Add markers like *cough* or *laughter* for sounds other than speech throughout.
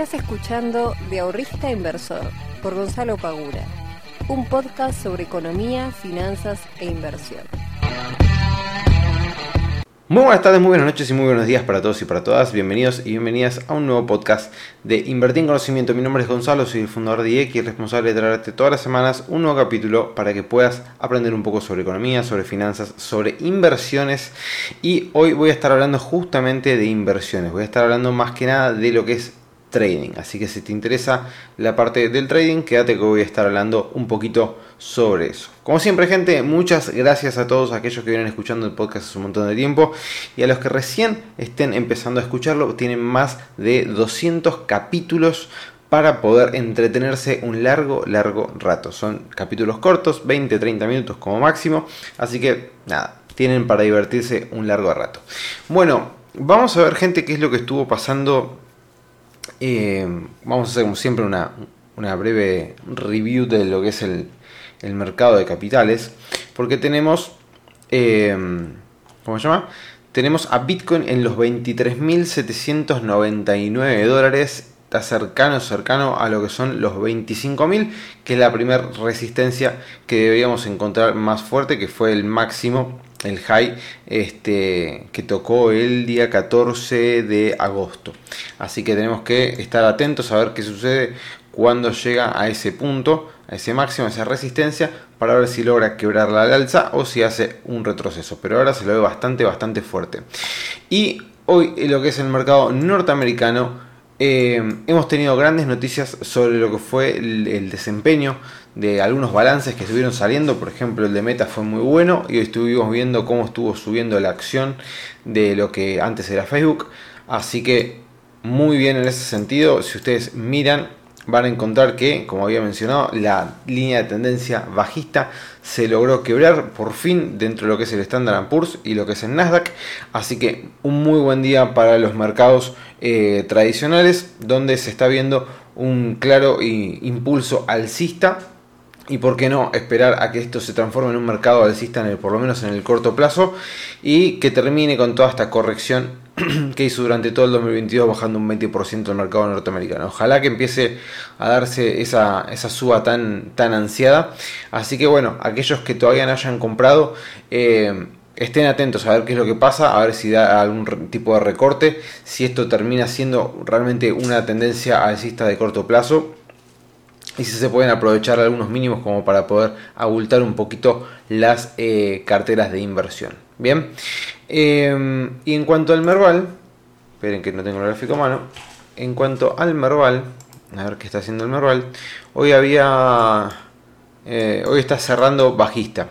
Estás escuchando De Ahorrista Inversor por Gonzalo Pagura, un podcast sobre economía, finanzas e inversión. Muy buenas tardes, muy buenas noches y muy buenos días para todos y para todas. Bienvenidos y bienvenidas a un nuevo podcast de Invertir en Conocimiento. Mi nombre es Gonzalo, soy el fundador de IEC y responsable de traerte todas las semanas un nuevo capítulo para que puedas aprender un poco sobre economía, sobre finanzas, sobre inversiones. Y hoy voy a estar hablando justamente de inversiones. Voy a estar hablando más que nada de lo que es trading. Así que si te interesa la parte del trading, quédate que voy a estar hablando un poquito sobre eso. Como siempre, gente, muchas gracias a todos aquellos que vienen escuchando el podcast hace un montón de tiempo y a los que recién estén empezando a escucharlo, tienen más de 200 capítulos para poder entretenerse un largo, largo rato. Son capítulos cortos, 20, 30 minutos como máximo, así que nada, tienen para divertirse un largo rato. Bueno, vamos a ver gente qué es lo que estuvo pasando eh, vamos a hacer como siempre una, breve review de lo que es el, mercado de capitales. Porque tenemos, eh, ¿cómo se llama? Tenemos a Bitcoin en los 23.799 dólares. Está cercano, cercano a lo que son los 25.000, que es la primera resistencia que deberíamos encontrar más fuerte, que fue el máximo el high este, que tocó el día 14 de agosto. Así que tenemos que estar atentos a ver qué sucede cuando llega a ese punto, a ese máximo, a esa resistencia, para ver si logra quebrarla al alza o si hace un retroceso. Pero ahora se lo ve bastante, bastante fuerte. Y hoy lo que es el mercado norteamericano, eh, hemos tenido grandes noticias sobre lo que fue el, desempeño de algunos balances que estuvieron saliendo. Por ejemplo, el de Meta fue muy bueno y hoy estuvimos viendo cómo estuvo subiendo la acción de lo que antes era Facebook. Así que muy bien en ese sentido. Si ustedes miran, van a encontrar que, como había mencionado, la línea de tendencia bajista se logró quebrar por fin dentro de lo que es el Standard Poor's y lo que es el Nasdaq. Así que un muy buen día para los mercados eh, tradicionales, donde se está viendo un claro impulso alcista y por qué no esperar a que esto se transforme en un mercado alcista en el, por lo menos en el corto plazo y que termine con toda esta corrección *clears throat* que hizo durante todo el 2022 bajando un 20% el mercado norteamericano. Ojalá que empiece a darse esa, esa suba tan, tan ansiada. Así que bueno, aquellos que todavía no hayan comprado, eh, estén atentos a ver qué es lo que pasa, a ver si da algún tipo de recorte, si esto termina siendo realmente una tendencia alcista de corto plazo y si se pueden aprovechar algunos mínimos como para poder abultar un poquito las eh, carteras de inversión. Bien, em, y en cuanto al Merval, esperen que no tengo el gráfico a mano, en cuanto al Merval, a ver qué está haciendo el Merval, hoy había, eh, hoy está cerrando bajista.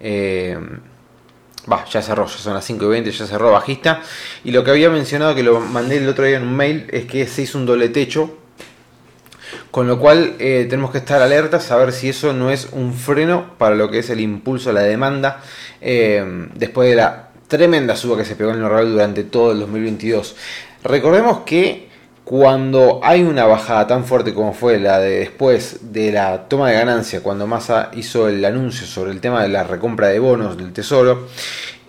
Em, va, ya cerró, ya son las 5 y 20, ya cerró bajista. Y lo que había mencionado, que lo mandé el otro día en un mail, es que se hizo un doble techo con lo cual eh, tenemos que estar alertas a ver si eso no es un freno para lo que es el impulso a la demanda eh, después de la tremenda suba que se pegó en el normal durante todo el 2022. Recordemos que cuando hay una bajada tan fuerte como fue la de después de la toma de ganancia, cuando Massa hizo el anuncio sobre el tema de la recompra de bonos del Tesoro,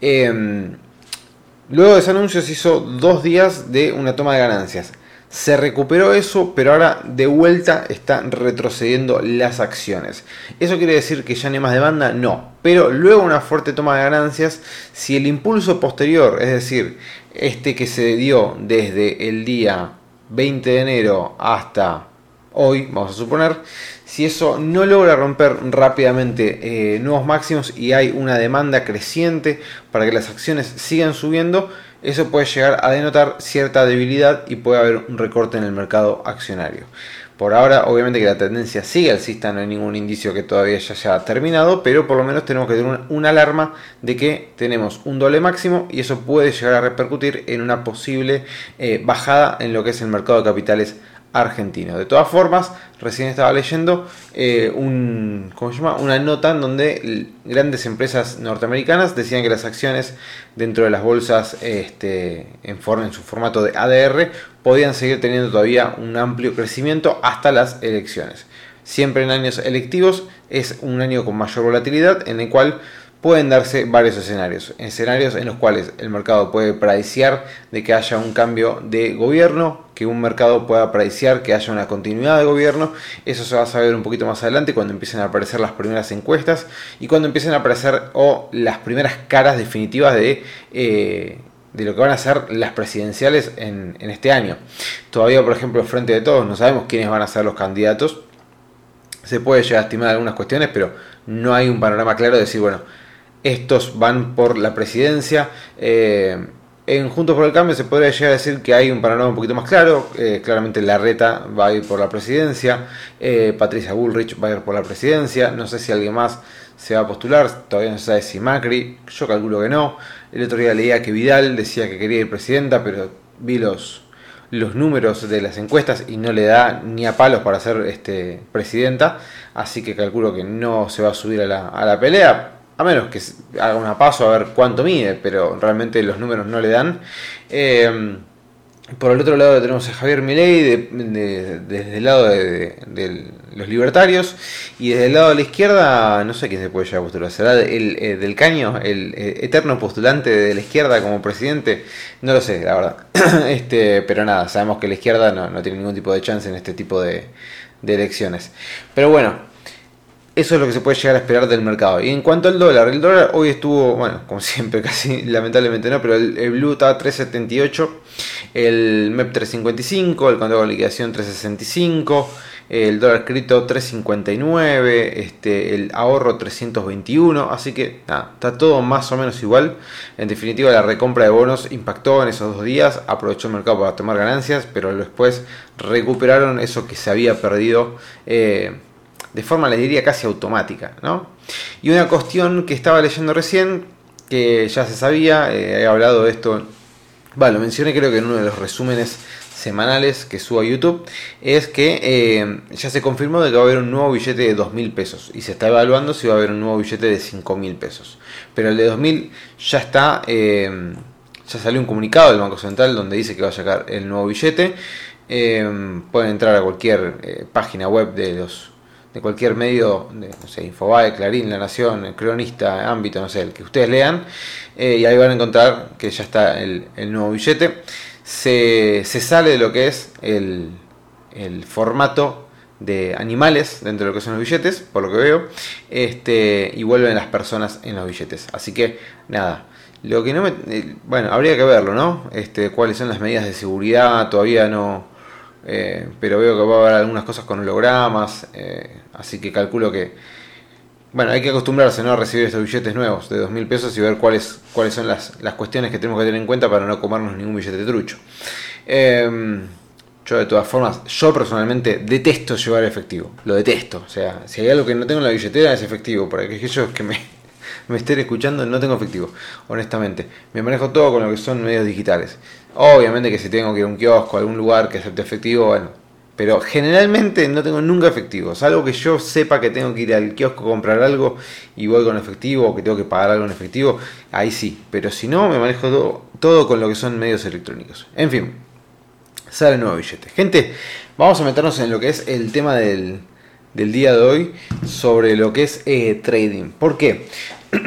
eh, luego de ese anuncio se hizo dos días de una toma de ganancias. Se recuperó eso, pero ahora de vuelta están retrocediendo las acciones. ¿Eso quiere decir que ya no hay más demanda? No. Pero luego una fuerte toma de ganancias, si el impulso posterior, es decir, este que se dio desde el día 20 de enero hasta hoy, vamos a suponer, si eso no logra romper rápidamente eh, nuevos máximos y hay una demanda creciente para que las acciones sigan subiendo, eso puede llegar a denotar cierta debilidad y puede haber un recorte en el mercado accionario. Por ahora, obviamente que la tendencia sigue alcista, no hay ningún indicio que todavía ya haya terminado, pero por lo menos tenemos que tener una, alarma de que tenemos un doble máximo y eso puede llegar a repercutir en una posible eh, bajada en lo que es el mercado de capitales argentino. De todas formas, recién estaba leyendo eh, un, una nota en donde grandes empresas norteamericanas decían que las acciones dentro de las bolsas este, en su formato de ADR podían seguir teniendo todavía un amplio crecimiento hasta las elecciones. Siempre en años electivos es un año con mayor volatilidad en el cual pueden darse varios escenarios. Escenarios en los cuales el mercado puede prediciar de que haya un cambio de gobierno, que un mercado pueda prediciar que haya una continuidad de gobierno. Eso se va a saber un poquito más adelante cuando empiecen a aparecer las primeras encuestas y cuando empiecen a aparecer o las primeras caras definitivas de... Eh, de lo que van a ser las presidenciales en, en, este año. Todavía, por ejemplo, frente de todos, no sabemos quiénes van a ser los candidatos. Se puede llegar a estimar algunas cuestiones, pero no hay un panorama claro de decir, bueno, estos van por la presidencia. Eh, en Juntos por el Cambio se podría llegar a decir que hay un panorama un poquito más claro. Eh, claramente Larreta va a ir por la presidencia. Eh, Patricia Bullrich va a ir por la presidencia. No sé si alguien más se va a postular. Todavía no se sabe si Macri. Yo calculo que no. El otro día leía que Vidal decía que quería ir presidenta, pero vi los, los números de las encuestas y no le da ni a palos para ser este, presidenta. Así que calculo que no se va a subir a la, a la pelea a menos que haga una paso a ver cuánto mide, pero realmente los números no le dan. Eh, por el otro lado tenemos a Javier Milei desde el lado de, los libertarios y desde el lado de la izquierda no sé quién se puede llevar a postular. ¿Será el, eh, del caño, el eh, eterno postulante de la izquierda como presidente? No lo sé, la verdad. *coughs* este, pero nada, sabemos que la izquierda no, no tiene ningún tipo de chance en este tipo de, de elecciones. Pero bueno, eso es lo que se puede llegar a esperar del mercado. Y en cuanto al dólar, el dólar hoy estuvo, bueno, como *laughs* siempre, casi lamentablemente no, pero el, Blue está a 3.78, el MEP 3.55, el contrato de liquidación 3.65, el dólar escrito 3.59, este, el ahorro 321, así que nada, está todo más o menos igual. En definitiva, la recompra de bonos impactó en esos dos días, aprovechó el mercado para tomar ganancias, pero después recuperaron eso que se había perdido. Eh, de forma, les diría, casi automática. ¿no? Y una cuestión que estaba leyendo recién, que ya se sabía, eh, he hablado de esto, bueno, lo mencioné creo que en uno de los resúmenes semanales que subo a YouTube, es que eh, ya se confirmó de que va a haber un nuevo billete de 2.000 pesos y se está evaluando si va a haber un nuevo billete de 5.000 pesos. Pero el de 2.000 ya está, eh, ya salió un comunicado del Banco Central donde dice que va a sacar el nuevo billete. pueden entrar a cualquier página web de los de cualquier medio, de, no sé, Infobae, Clarín, La Nación, Cronista, Ámbito, no sé, el que ustedes lean, eh, y ahí van a encontrar que ya está el, nuevo billete. Se, sale de lo que es el, formato de animales dentro de lo que son los billetes, por lo que veo, este, y vuelven las personas en los billetes. Así que, nada. Lo que no me. Eh, bueno, habría que verlo, ¿no? Este, cuáles son las medidas de seguridad, todavía no, eh, pero veo que va a haber algunas cosas con hologramas, eh, así que calculo que, bueno, hay que acostumbrarse ¿no? a recibir estos billetes nuevos de 2.000 pesos y ver cuáles, cuáles son las, cuestiones que tenemos que tener en cuenta para no comernos ningún billete trucho. Eh, yo de todas formas, yo personalmente detesto llevar efectivo, lo detesto, o sea, si hay algo que no tengo en la billetera es efectivo, para aquellos que me, *laughs* me estén escuchando no tengo efectivo, honestamente, me manejo todo con lo que son medios digitales. Obviamente que si tengo que ir a un kiosco, a algún lugar que acepte efectivo, bueno. Pero generalmente no tengo nunca efectivo. Salvo que yo sepa que tengo que ir al kiosco a comprar algo y voy con efectivo o que tengo que pagar algo en efectivo, ahí sí. Pero si no, me manejo todo, con lo que son medios electrónicos. En fin, sale nuevo billete. Gente, vamos a meternos en lo que es el tema del, del día de hoy sobre lo que es eh, trading. ¿Por qué? *clears throat*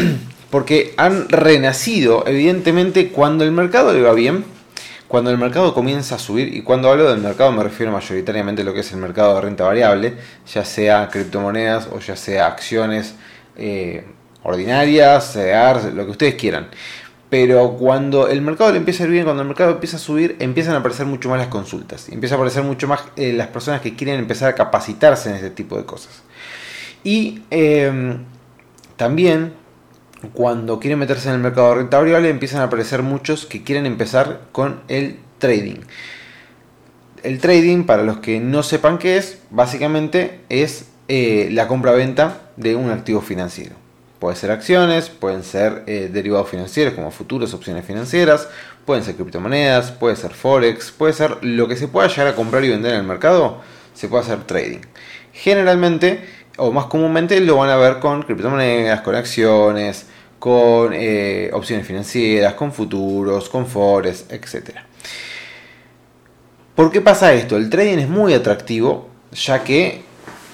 Porque han renacido, evidentemente, cuando el mercado le va bien cuando el mercado comienza a subir, y cuando hablo del mercado me refiero mayoritariamente a lo que es el mercado de renta variable, ya sea criptomonedas o ya sea acciones eh, ordinarias, CEAR, lo que ustedes quieran. Pero cuando el mercado le empieza a ir bien, cuando el mercado empieza a subir, empiezan a aparecer mucho más las consultas. Empieza a aparecer mucho más eh, las personas que quieren empezar a capacitarse en ese tipo de cosas. Y eh, también cuando quieren meterse en el mercado de renta variable empiezan a aparecer muchos que quieren empezar con el trading. El trading, para los que no sepan qué es, básicamente es eh, la compra-venta de un activo financiero. Puede ser acciones, pueden ser eh, derivados financieros como futuros, opciones financieras, pueden ser criptomonedas, puede ser forex, puede ser lo que se pueda llegar a comprar y vender en el mercado, se puede hacer trading. Generalmente o más comúnmente lo van a ver con criptomonedas, con acciones, con eh, opciones financieras, con futuros, con forex, etc. ¿Por qué pasa esto? El trading es muy atractivo ya que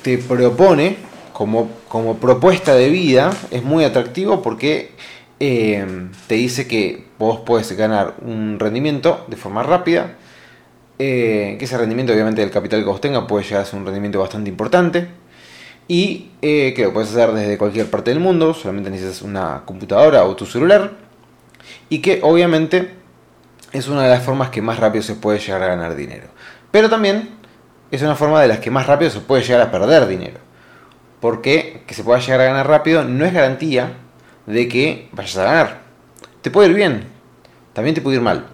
te propone, como, como propuesta de vida es muy atractivo porque eh, te dice que vos puedes ganar un rendimiento de forma rápida, eh, que ese rendimiento obviamente del capital que vos tengas puede llegar a ser un rendimiento bastante importante y eh, que lo puedes hacer desde cualquier parte del mundo, solamente necesitas una computadora o tu celular y que obviamente es una de las formas que más rápido se puede llegar a ganar dinero. Pero también es una forma de las que más rápido se puede llegar a perder dinero. Porque que se pueda llegar a ganar rápido no es garantía de que vayas a ganar. Te puede ir bien, también te puede ir mal.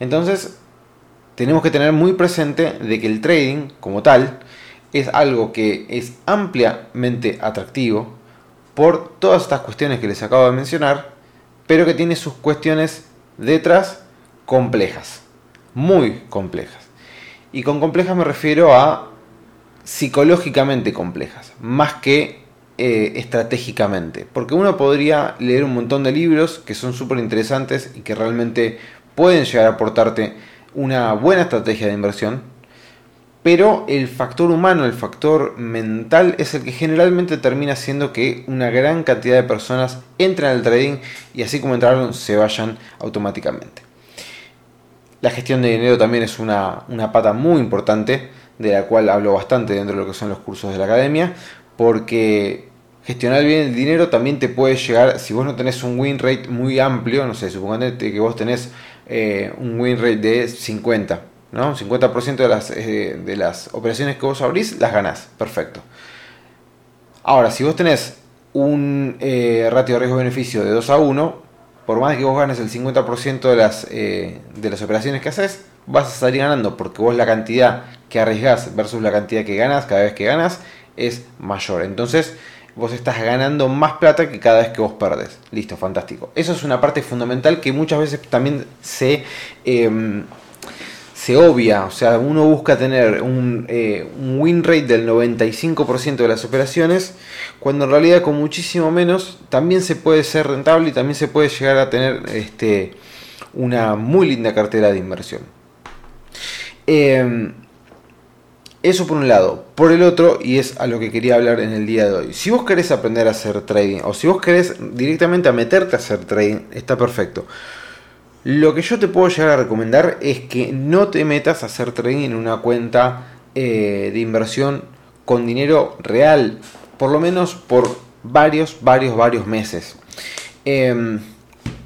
Entonces, tenemos que tener muy presente de que el trading como tal es algo que es ampliamente atractivo por todas estas cuestiones que les acabo de mencionar, pero que tiene sus cuestiones detrás complejas, muy complejas. Y con complejas me refiero a psicológicamente complejas, más que eh, estratégicamente. Porque uno podría leer un montón de libros que son súper interesantes y que realmente pueden llegar a aportarte una buena estrategia de inversión, pero el factor humano, el factor mental es el que generalmente termina haciendo que una gran cantidad de personas entren al trading y así como entraron se vayan automáticamente. La gestión de dinero también es una, una pata muy importante de la cual hablo bastante dentro de lo que son los cursos de la academia, porque gestionar bien el dinero también te puede llegar, si vos no tenés un win rate muy amplio, no sé, suponete que vos tenés eh, un win rate de 50, ¿no? 50% de las, eh, de las operaciones que vos abrís las ganás, perfecto. Ahora, si vos tenés un eh, ratio de riesgo-beneficio de 2 a 1, por más que vos ganes el 50% de las, de las operaciones que haces, vas a salir ganando porque vos la cantidad que arriesgás versus la cantidad que ganas cada vez que ganas es mayor. Entonces vos estás ganando más plata que cada vez que vos perdes. Listo, fantástico. Eso es una parte fundamental que muchas veces también se, em, se obvia. O sea, uno busca tener un, eh, win rate del 95% de las operaciones, cuando en realidad con muchísimo menos también se puede ser rentable y también se puede llegar a tener este, una muy linda cartera de inversión. Em, eso por un lado. Por el otro, y es a lo que quería hablar en el día de hoy. Si vos querés aprender a hacer trading, o si vos querés directamente a meterte a hacer trading, está perfecto. Lo que yo te puedo llegar a recomendar es que no te metas a hacer trading en una cuenta eh, de inversión con dinero real. Por lo menos por varios, varios, varios meses. Em,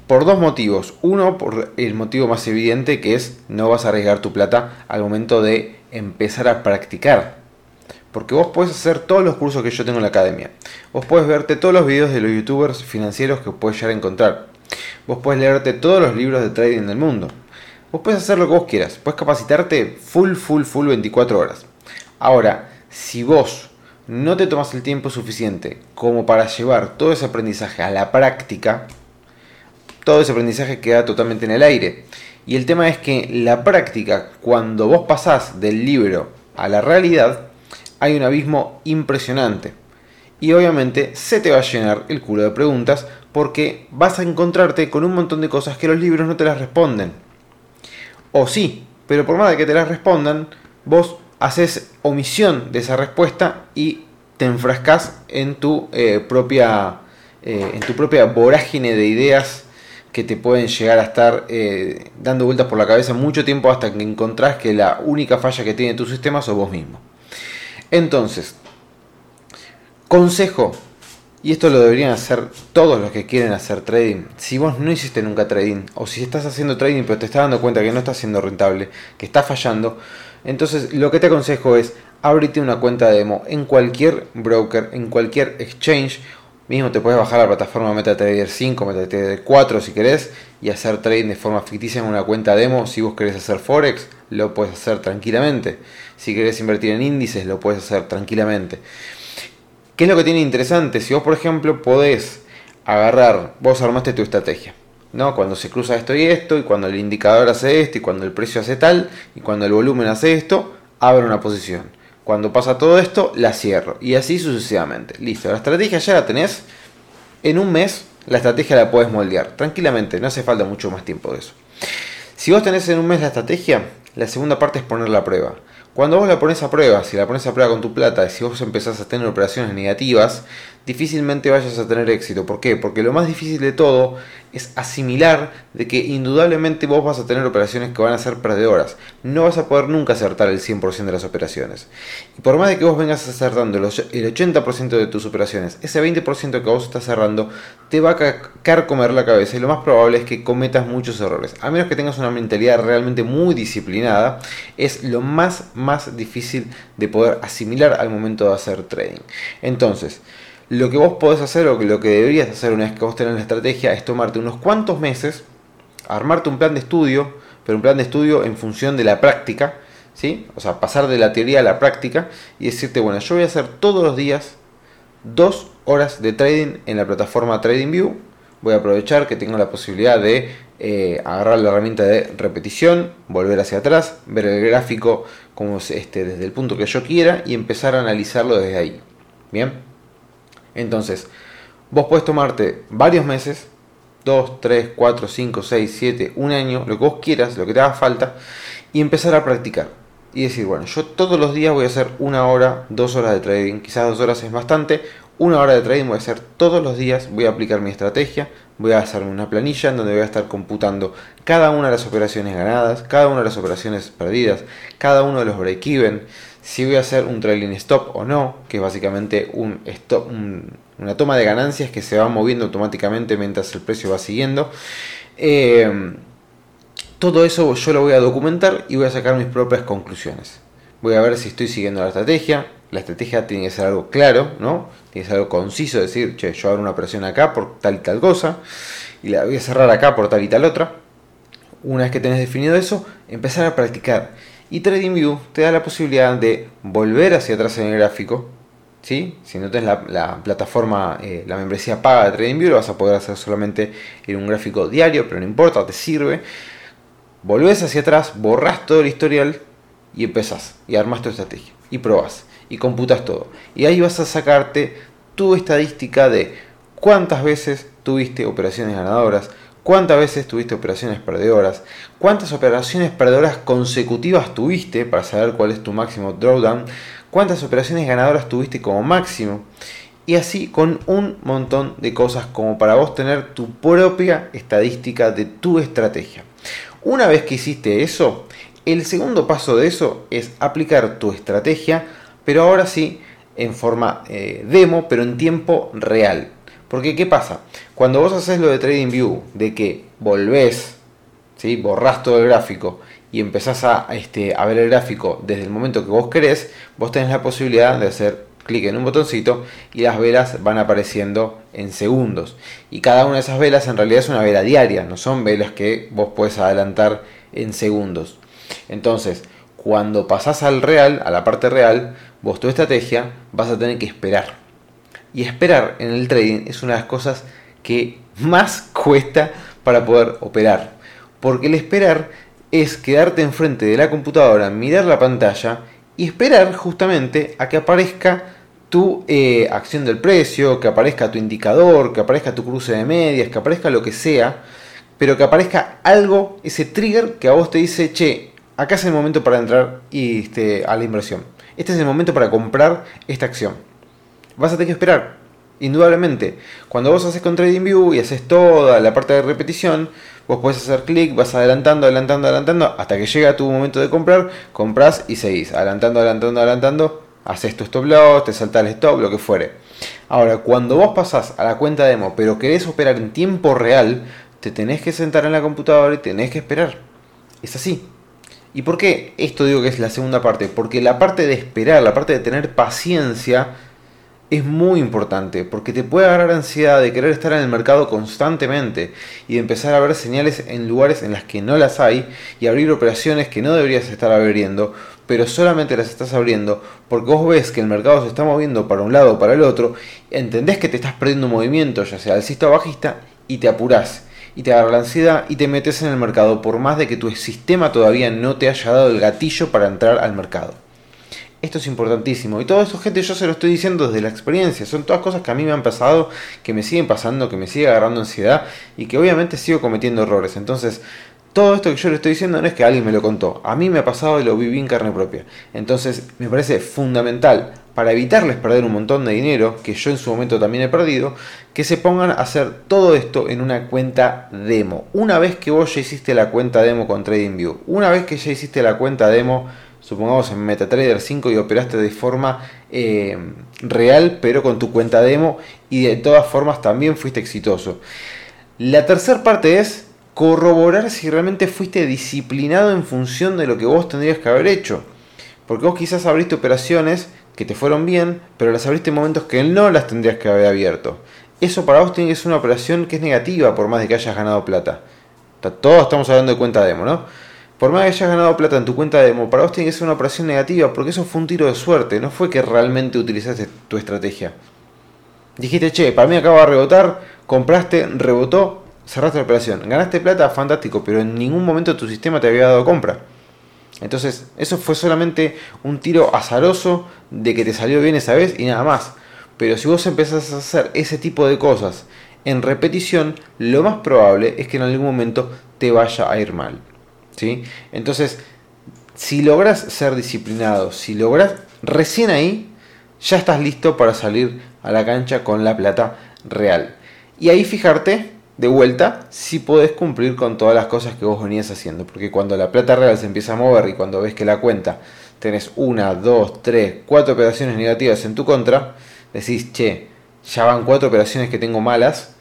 por dos motivos. Uno, por el motivo más evidente que es no vas a arriesgar tu plata al momento de empezar a practicar. Porque vos podés hacer todos los cursos que yo tengo en la academia. Vos podés verte todos los videos de los youtubers financieros que puedes llegar a encontrar. Vos podés leerte todos los libros de trading del mundo. Vos puedes hacer lo que vos quieras. Puedes capacitarte full, full, full 24 horas. Ahora, si vos no te tomas el tiempo suficiente como para llevar todo ese aprendizaje a la práctica, todo ese aprendizaje queda totalmente en el aire. Y el tema es que la práctica, cuando vos pasás del libro a la realidad, hay un abismo impresionante. Y obviamente se te va a llenar el culo de preguntas porque vas a encontrarte con un montón de cosas que los libros no te las responden. O sí, pero por más de que te las respondan, vos haces omisión de esa respuesta y te enfrascas en tu eh, propia eh, en tu propia vorágine de ideas que te pueden llegar a estar eh, dando vueltas por la cabeza mucho tiempo hasta que encontrás que la única falla que tiene tu sistema sos vos mismo. Entonces, consejo, y esto lo deberían hacer todos los que quieren hacer trading. Si vos no hiciste nunca trading, o si estás haciendo trading pero te estás dando cuenta que no está siendo rentable, que está fallando, entonces lo que te aconsejo es ábrete una cuenta demo en cualquier broker, en cualquier exchange Mismo te puedes bajar la plataforma MetaTrader 5, MetaTrader 4 si querés y hacer trading de forma ficticia en una cuenta demo. Si vos querés hacer Forex, lo puedes hacer tranquilamente. Si querés invertir en índices, lo puedes hacer tranquilamente. ¿Qué es lo que tiene interesante? Si vos, por ejemplo, podés agarrar, vos armaste tu estrategia. ¿no? Cuando se cruza esto y esto, y cuando el indicador hace esto, y cuando el precio hace tal, y cuando el volumen hace esto, abre una posición. Cuando pasa todo esto, la cierro. Y así sucesivamente. Listo, la estrategia ya la tenés. En un mes, la estrategia la puedes moldear. Tranquilamente, no hace falta mucho más tiempo de eso. Si vos tenés en un mes la estrategia, la segunda parte es ponerla a prueba. Cuando vos la pones a prueba, si la pones a prueba con tu plata, y si vos empezás a tener operaciones negativas, difícilmente vayas a tener éxito. ¿Por qué? Porque lo más difícil de todo es asimilar de que indudablemente vos vas a tener operaciones que van a ser perdedoras. No vas a poder nunca acertar el 100% de las operaciones. Y por más de que vos vengas acertando el 80% de tus operaciones, ese 20% que vos estás cerrando te va a comer la cabeza y lo más probable es que cometas muchos errores. A menos que tengas una mentalidad realmente muy disciplinada, es lo más, más difícil de poder asimilar al momento de hacer trading. Entonces, lo que vos podés hacer o lo que deberías hacer una vez que vos tenés la estrategia es tomarte unos cuantos meses, armarte un plan de estudio, pero un plan de estudio en función de la práctica, ¿sí? O sea, pasar de la teoría a la práctica y decirte, bueno, yo voy a hacer todos los días dos horas de trading en la plataforma TradingView. Voy a aprovechar que tengo la posibilidad de eh, agarrar la herramienta de repetición, volver hacia atrás, ver el gráfico como este, desde el punto que yo quiera y empezar a analizarlo desde ahí. Bien. Entonces, vos puedes tomarte varios meses, 2, 3, 4, 5, 6, 7, un año, lo que vos quieras, lo que te haga falta, y empezar a practicar. Y decir, bueno, yo todos los días voy a hacer una hora, dos horas de trading, quizás dos horas es bastante, una hora de trading voy a hacer todos los días, voy a aplicar mi estrategia, voy a hacerme una planilla en donde voy a estar computando cada una de las operaciones ganadas, cada una de las operaciones perdidas, cada uno de los break-even, si voy a hacer un trailing stop o no, que es básicamente un stop, una toma de ganancias que se va moviendo automáticamente mientras el precio va siguiendo. Eh, todo eso yo lo voy a documentar y voy a sacar mis propias conclusiones. Voy a ver si estoy siguiendo la estrategia. La estrategia tiene que ser algo claro, ¿no? Tiene que ser algo conciso, decir, che, yo hago una operación acá por tal y tal cosa y la voy a cerrar acá por tal y tal otra. Una vez que tenés definido eso, empezar a practicar y TradingView te da la posibilidad de volver hacia atrás en el gráfico. ¿sí? Si no tienes la, plataforma, eh, la membresía paga de TradingView, lo vas a poder hacer solamente en un gráfico diario, pero no importa, te sirve. Volvés hacia atrás, borras todo el historial y empezás. Y armas tu estrategia. Y probás. Y computas todo. Y ahí vas a sacarte tu estadística de cuántas veces tuviste operaciones ganadoras, cuántas veces tuviste operaciones perdedoras, cuántas operaciones perdedoras consecutivas tuviste para saber cuál es tu máximo drawdown, cuántas operaciones ganadoras tuviste como máximo. Y así con un montón de cosas como para vos tener tu propia estadística de tu estrategia. Una vez que hiciste eso, el segundo paso de eso es aplicar tu estrategia, pero ahora sí en forma eh, demo, pero en tiempo real. Porque ¿qué pasa? Cuando vos haces lo de TradingView, de que volvés, ¿sí? borrás todo el gráfico y empezás a, este, a ver el gráfico desde el momento que vos querés, vos tenés la posibilidad de hacer clic en un botoncito y las velas van apareciendo en segundos. Y cada una de esas velas en realidad es una vela diaria, no son velas que vos puedes adelantar en segundos. Entonces, cuando pasás al real, a la parte real, vos tu estrategia vas a tener que esperar. Y esperar en el trading es una de las cosas que más *laughs* cuesta para poder operar. Porque el esperar es quedarte enfrente de la computadora, mirar la pantalla y esperar justamente a que aparezca tu eh, acción del precio, que aparezca tu indicador, que aparezca tu cruce de medias, que aparezca lo que sea, pero que aparezca algo, ese trigger que a vos te dice, che, acá es el momento para entrar y, este, a la inversión. Este es el momento para comprar esta acción vas a tener que esperar. Indudablemente, cuando vos haces con TradingView y haces toda la parte de repetición, vos podés hacer clic, vas adelantando, adelantando, adelantando, hasta que llega tu momento de comprar, compras y seguís, adelantando, adelantando, adelantando, haces tu stop loss, te salta el stop, lo que fuere. Ahora, cuando vos pasás a la cuenta demo, pero querés operar en tiempo real, te tenés que sentar en la computadora y tenés que esperar. Es así. ¿Y por qué esto digo que es la segunda parte? Porque la parte de esperar, la parte de tener paciencia, es muy importante porque te puede agarrar ansiedad de querer estar en el mercado constantemente y de empezar a ver señales en lugares en las que no las hay y abrir operaciones que no deberías estar abriendo, pero solamente las estás abriendo porque vos ves que el mercado se está moviendo para un lado o para el otro, entendés que te estás perdiendo movimiento, ya sea alcista o bajista, y te apurás y te agarra la ansiedad y te metes en el mercado por más de que tu sistema todavía no te haya dado el gatillo para entrar al mercado. Esto es importantísimo. Y todo eso, gente, yo se lo estoy diciendo desde la experiencia. Son todas cosas que a mí me han pasado, que me siguen pasando, que me sigue agarrando ansiedad y que obviamente sigo cometiendo errores. Entonces, todo esto que yo le estoy diciendo no es que alguien me lo contó, a mí me ha pasado y lo viví en carne propia. Entonces me parece fundamental para evitarles perder un montón de dinero, que yo en su momento también he perdido, que se pongan a hacer todo esto en una cuenta demo. Una vez que vos ya hiciste la cuenta demo con TradingView, una vez que ya hiciste la cuenta demo, supongamos en MetaTrader 5 y operaste de forma eh, real, pero con tu cuenta demo y de todas formas también fuiste exitoso. La tercera parte es corroborar si realmente fuiste disciplinado en función de lo que vos tendrías que haber hecho. Porque vos quizás abriste operaciones que te fueron bien, pero las abriste en momentos que no las tendrías que haber abierto. Eso para vos tiene que ser una operación que es negativa por más de que hayas ganado plata. Todos estamos hablando de cuenta demo, ¿no? Por más de que hayas ganado plata en tu cuenta demo, para vos tiene que ser una operación negativa porque eso fue un tiro de suerte, no fue que realmente utilizaste tu estrategia. Dijiste, che, para mí acaba de rebotar, compraste, rebotó, cerraste la operación. Ganaste plata, fantástico, pero en ningún momento tu sistema te había dado compra. Entonces, eso fue solamente un tiro azaroso de que te salió bien esa vez y nada más. Pero si vos empezás a hacer ese tipo de cosas en repetición, lo más probable es que en algún momento te vaya a ir mal. Entonces, si logras ser disciplinado, si logras, recién ahí ya estás listo para salir a la cancha con la plata real. Y ahí fijarte de vuelta si podés cumplir con todas las cosas que vos venías haciendo. Porque cuando la plata real se empieza a mover y cuando ves que la cuenta tenés una, dos, tres, cuatro operaciones negativas en tu contra, decís, che, ya van cuatro operaciones que tengo malas,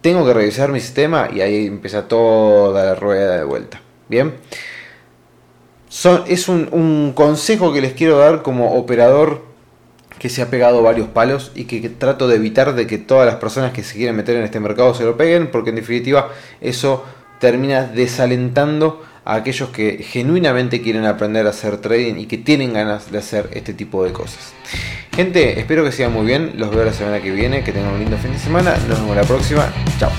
tengo que revisar mi sistema y ahí empieza toda la rueda de vuelta. Bien, Son, es un, un consejo que les quiero dar como operador que se ha pegado varios palos y que, trato de evitar de que todas las personas que se quieren meter en este mercado se lo peguen, porque en definitiva eso termina desalentando a aquellos que genuinamente quieren aprender a hacer trading y que tienen ganas de hacer este tipo de cosas. Gente, espero que sigan muy bien, los veo la semana que viene, que tengan un lindo fin de semana, nos vemos la próxima, chao.